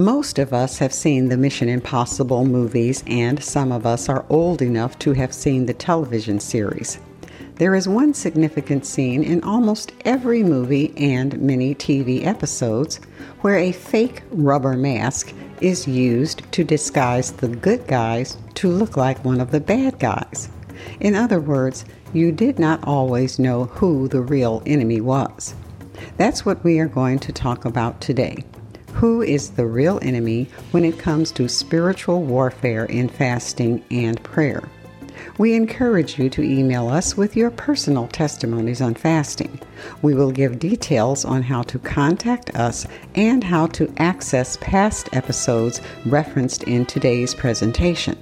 Most of us have seen the Mission Impossible movies, and some of us are old enough to have seen the television series. There is one significant scene in almost every movie and many TV episodes where a fake rubber mask is used to disguise the good guys to look like one of the bad guys. In other words, you did not always know who the real enemy was. That's what we are going to talk about today. Who is the real enemy when it comes to spiritual warfare in fasting and prayer? We encourage you to email us with your personal testimonies on fasting. We will give details on how to contact us and how to access past episodes referenced in today's presentation.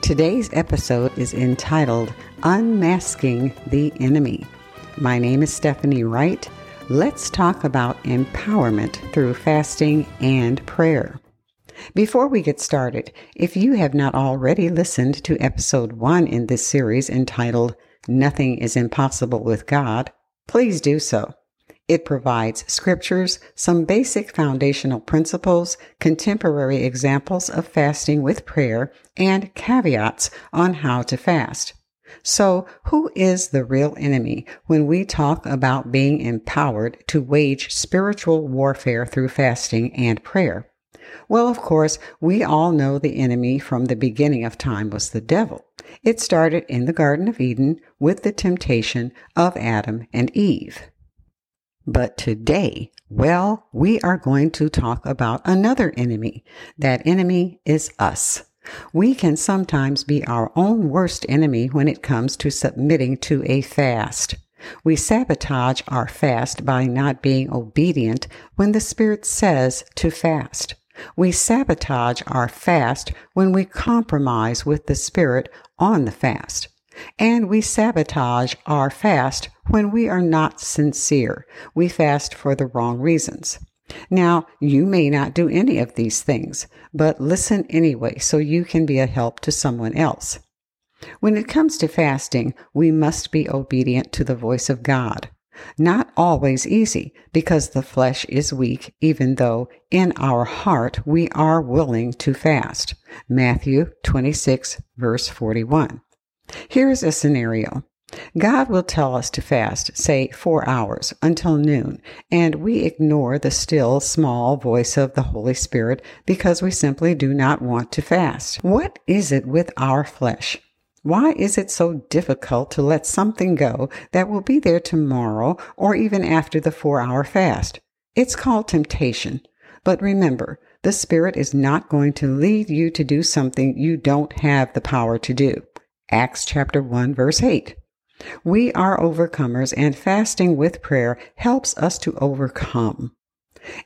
Today's episode is entitled Unmasking the Enemy. My name is Stephanie Wright let's talk about empowerment through fasting and prayer. Before we get started, if you have not already listened to episode one in this series entitled Nothing is Impossible with God, please do so. It provides scriptures, some basic foundational principles, contemporary examples of fasting with prayer, and caveats on how to fast. So, who is the real enemy when we talk about being empowered to wage spiritual warfare through fasting and prayer? Well, of course, we all know the enemy from the beginning of time was the devil. It started in the Garden of Eden with the temptation of Adam and Eve. But today, well, we are going to talk about another enemy. That enemy is us. We can sometimes be our own worst enemy when it comes to submitting to a fast. We sabotage our fast by not being obedient when the Spirit says to fast. We sabotage our fast when we compromise with the Spirit on the fast. And we sabotage our fast when we are not sincere. We fast for the wrong reasons. Now, you may not do any of these things, but listen anyway so you can be a help to someone else. When it comes to fasting, we must be obedient to the voice of God. Not always easy because the flesh is weak, even though in our heart we are willing to fast. Matthew 26, verse 41. Here's a scenario. God will tell us to fast, say four hours until noon, and we ignore the still small voice of the Holy Spirit because we simply do not want to fast. What is it with our flesh? Why is it so difficult to let something go that will be there tomorrow or even after the four hour fast? It's called temptation. But remember, the Spirit is not going to lead you to do something you don't have the power to do. Acts chapter 1 verse 8. We are overcomers, and fasting with prayer helps us to overcome.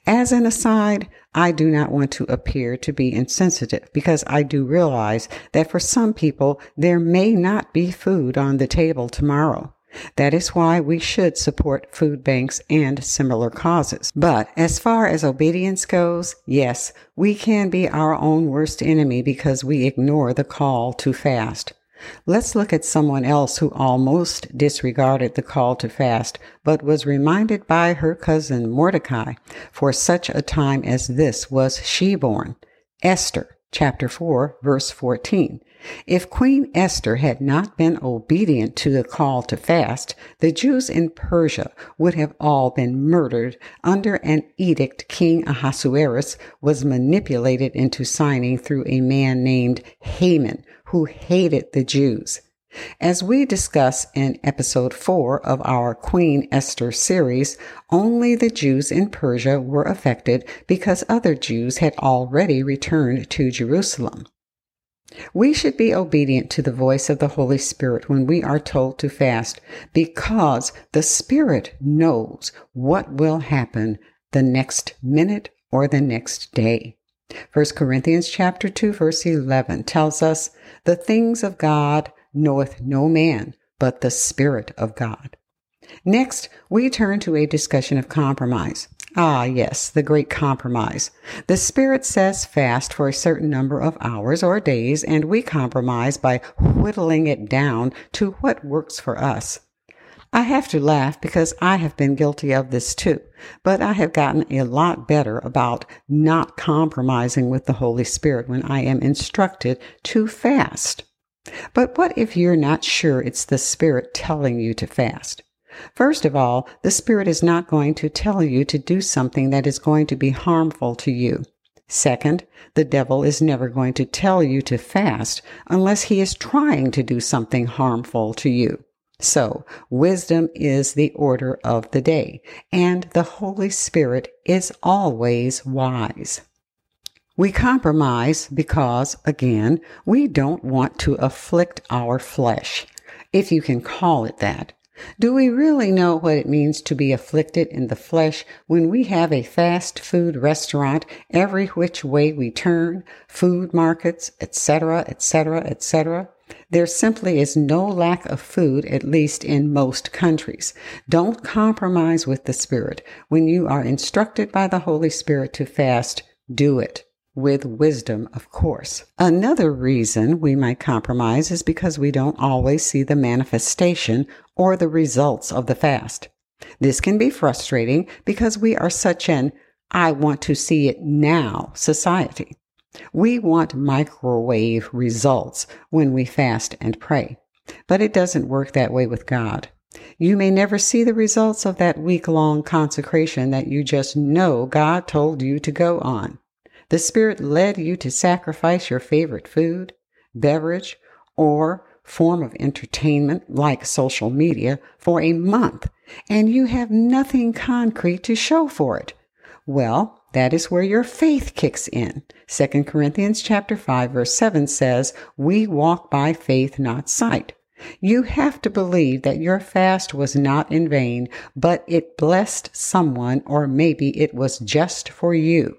As an aside, I do not want to appear to be insensitive because I do realize that for some people there may not be food on the table tomorrow. That is why we should support food banks and similar causes. But as far as obedience goes, yes, we can be our own worst enemy because we ignore the call to fast. Let's look at someone else who almost disregarded the call to fast, but was reminded by her cousin Mordecai, for such a time as this was she born. Esther, chapter 4, verse 14. If Queen Esther had not been obedient to the call to fast, the Jews in Persia would have all been murdered under an edict King Ahasuerus was manipulated into signing through a man named Haman, who hated the Jews. As we discuss in episode 4 of our Queen Esther series, only the Jews in Persia were affected because other Jews had already returned to Jerusalem. We should be obedient to the voice of the Holy Spirit when we are told to fast because the Spirit knows what will happen the next minute or the next day. 1 Corinthians chapter 2 verse 11 tells us, "The things of God knoweth no man, but the Spirit of God." Next, we turn to a discussion of compromise. Ah, yes, the great compromise. The Spirit says fast for a certain number of hours or days, and we compromise by whittling it down to what works for us. I have to laugh because I have been guilty of this too, but I have gotten a lot better about not compromising with the Holy Spirit when I am instructed to fast. But what if you're not sure it's the Spirit telling you to fast? First of all, the Spirit is not going to tell you to do something that is going to be harmful to you. Second, the devil is never going to tell you to fast unless he is trying to do something harmful to you. So, wisdom is the order of the day, and the Holy Spirit is always wise. We compromise because, again, we don't want to afflict our flesh, if you can call it that. Do we really know what it means to be afflicted in the flesh when we have a fast food restaurant every which way we turn, food markets, etc., etc., etc.? There simply is no lack of food, at least in most countries. Don't compromise with the Spirit. When you are instructed by the Holy Spirit to fast, do it. With wisdom, of course. Another reason we might compromise is because we don't always see the manifestation or the results of the fast. This can be frustrating because we are such an I want to see it now society. We want microwave results when we fast and pray, but it doesn't work that way with God. You may never see the results of that week long consecration that you just know God told you to go on. The Spirit led you to sacrifice your favorite food, beverage, or form of entertainment like social media for a month, and you have nothing concrete to show for it. Well, that is where your faith kicks in. 2 Corinthians chapter 5 verse 7 says, "We walk by faith, not sight." You have to believe that your fast was not in vain, but it blessed someone or maybe it was just for you.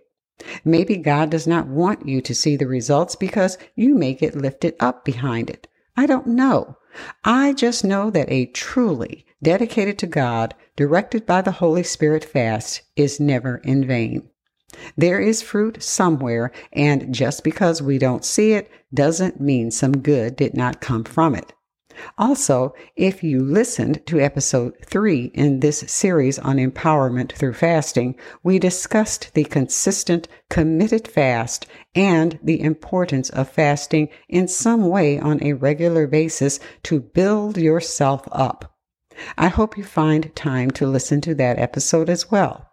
Maybe God does not want you to see the results because you may get lifted up behind it. I don't know. I just know that a truly dedicated to God, directed by the Holy Spirit fast is never in vain. There is fruit somewhere, and just because we don't see it doesn't mean some good did not come from it. Also, if you listened to episode three in this series on empowerment through fasting, we discussed the consistent, committed fast and the importance of fasting in some way on a regular basis to build yourself up. I hope you find time to listen to that episode as well.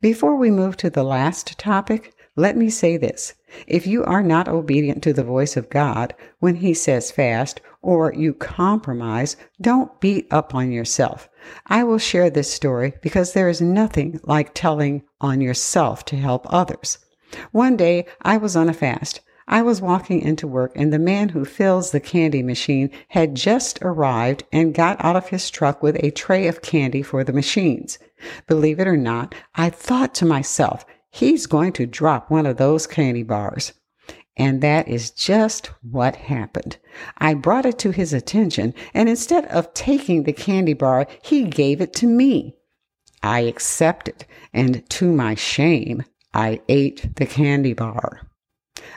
Before we move to the last topic, let me say this. If you are not obedient to the voice of God when He says fast, or you compromise, don't beat up on yourself. I will share this story because there is nothing like telling on yourself to help others. One day I was on a fast. I was walking into work and the man who fills the candy machine had just arrived and got out of his truck with a tray of candy for the machines. Believe it or not, I thought to myself, he's going to drop one of those candy bars. And that is just what happened. I brought it to his attention, and instead of taking the candy bar, he gave it to me. I accepted, and to my shame, I ate the candy bar.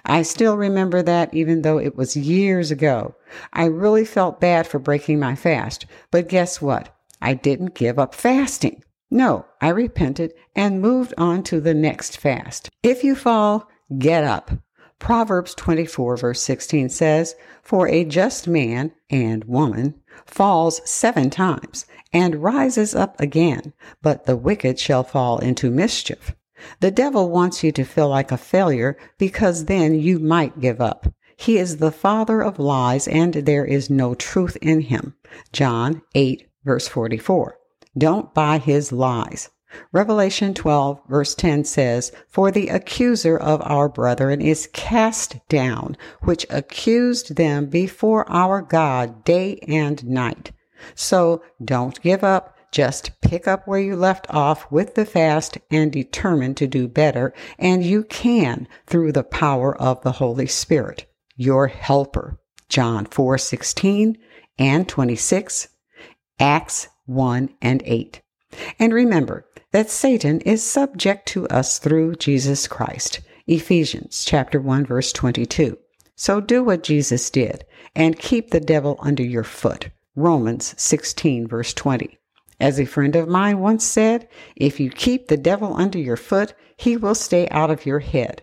I still remember that even though it was years ago. I really felt bad for breaking my fast, but guess what? I didn't give up fasting. No, I repented and moved on to the next fast. If you fall, get up. Proverbs 24 verse 16 says, For a just man and woman falls seven times and rises up again, but the wicked shall fall into mischief. The devil wants you to feel like a failure because then you might give up. He is the father of lies and there is no truth in him. John 8 verse 44. Don't buy his lies. Revelation 12 verse 10 says, For the accuser of our brethren is cast down, which accused them before our God day and night. So don't give up. Just pick up where you left off with the fast and determine to do better. And you can through the power of the Holy Spirit, your helper. John 4 16 and 26, Acts 1 and 8. And remember that Satan is subject to us through Jesus Christ. Ephesians chapter 1 verse 22. So do what Jesus did and keep the devil under your foot. Romans 16, verse 20. As a friend of mine once said, if you keep the devil under your foot, he will stay out of your head.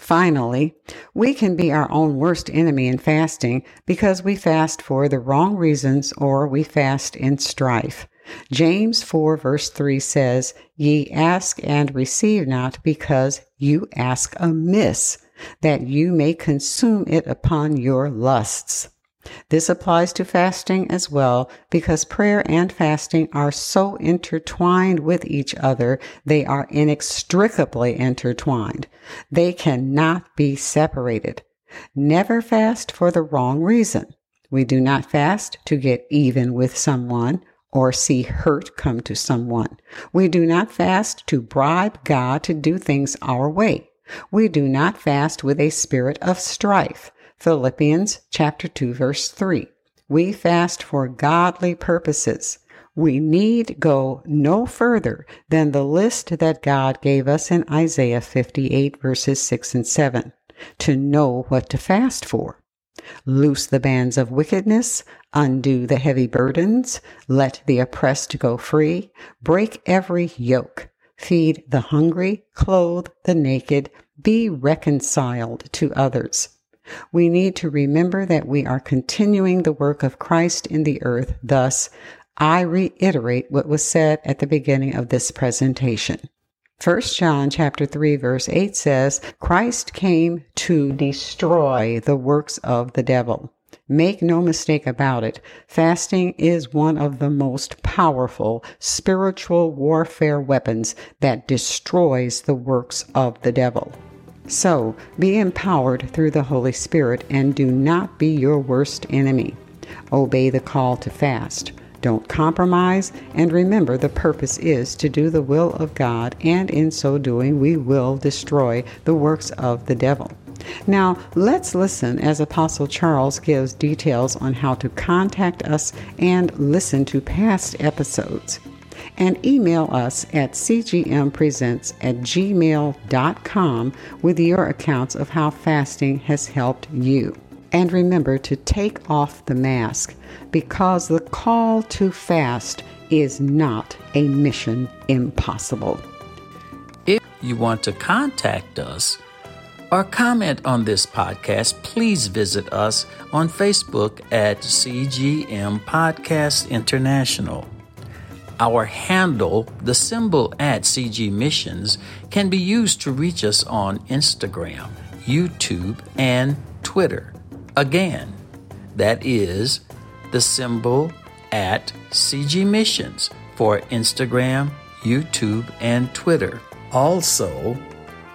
Finally, we can be our own worst enemy in fasting because we fast for the wrong reasons or we fast in strife. James 4 verse 3 says, Ye ask and receive not because you ask amiss, that you may consume it upon your lusts. This applies to fasting as well because prayer and fasting are so intertwined with each other, they are inextricably intertwined. They cannot be separated. Never fast for the wrong reason. We do not fast to get even with someone or see hurt come to someone. We do not fast to bribe God to do things our way. We do not fast with a spirit of strife. Philippians chapter 2 verse 3. We fast for godly purposes. We need go no further than the list that God gave us in Isaiah 58 verses 6 and 7 to know what to fast for. Loose the bands of wickedness, undo the heavy burdens, let the oppressed go free, break every yoke, feed the hungry, clothe the naked, be reconciled to others. We need to remember that we are continuing the work of Christ in the earth. Thus, I reiterate what was said at the beginning of this presentation. 1 John chapter 3 verse 8 says, Christ came to destroy the works of the devil. Make no mistake about it, fasting is one of the most powerful spiritual warfare weapons that destroys the works of the devil. So be empowered through the Holy Spirit and do not be your worst enemy. Obey the call to fast. Don't compromise, and remember the purpose is to do the will of God, and in so doing, we will destroy the works of the devil. Now, let's listen as Apostle Charles gives details on how to contact us and listen to past episodes and email us at cgmpresents at gmail.com with your accounts of how fasting has helped you. And remember to take off the mask because the call to fast is not a mission impossible. If you want to contact us or comment on this podcast, please visit us on Facebook at CGM Podcast International. Our handle, the symbol at CG Missions, can be used to reach us on Instagram, YouTube, and Twitter. Again, that is the symbol at CG Missions for Instagram, YouTube, and Twitter. Also,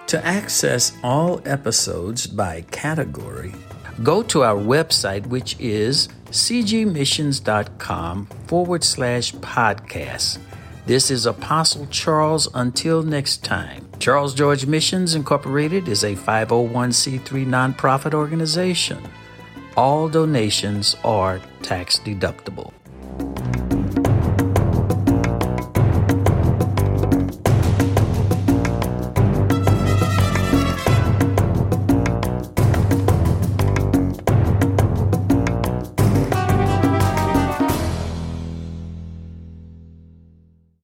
to access all episodes by category, go to our website, which is cgmissions.com forward slash podcast. This is Apostle Charles. Until next time, Charles George Missions Incorporated is a 501c3 nonprofit organization. All donations are tax deductible.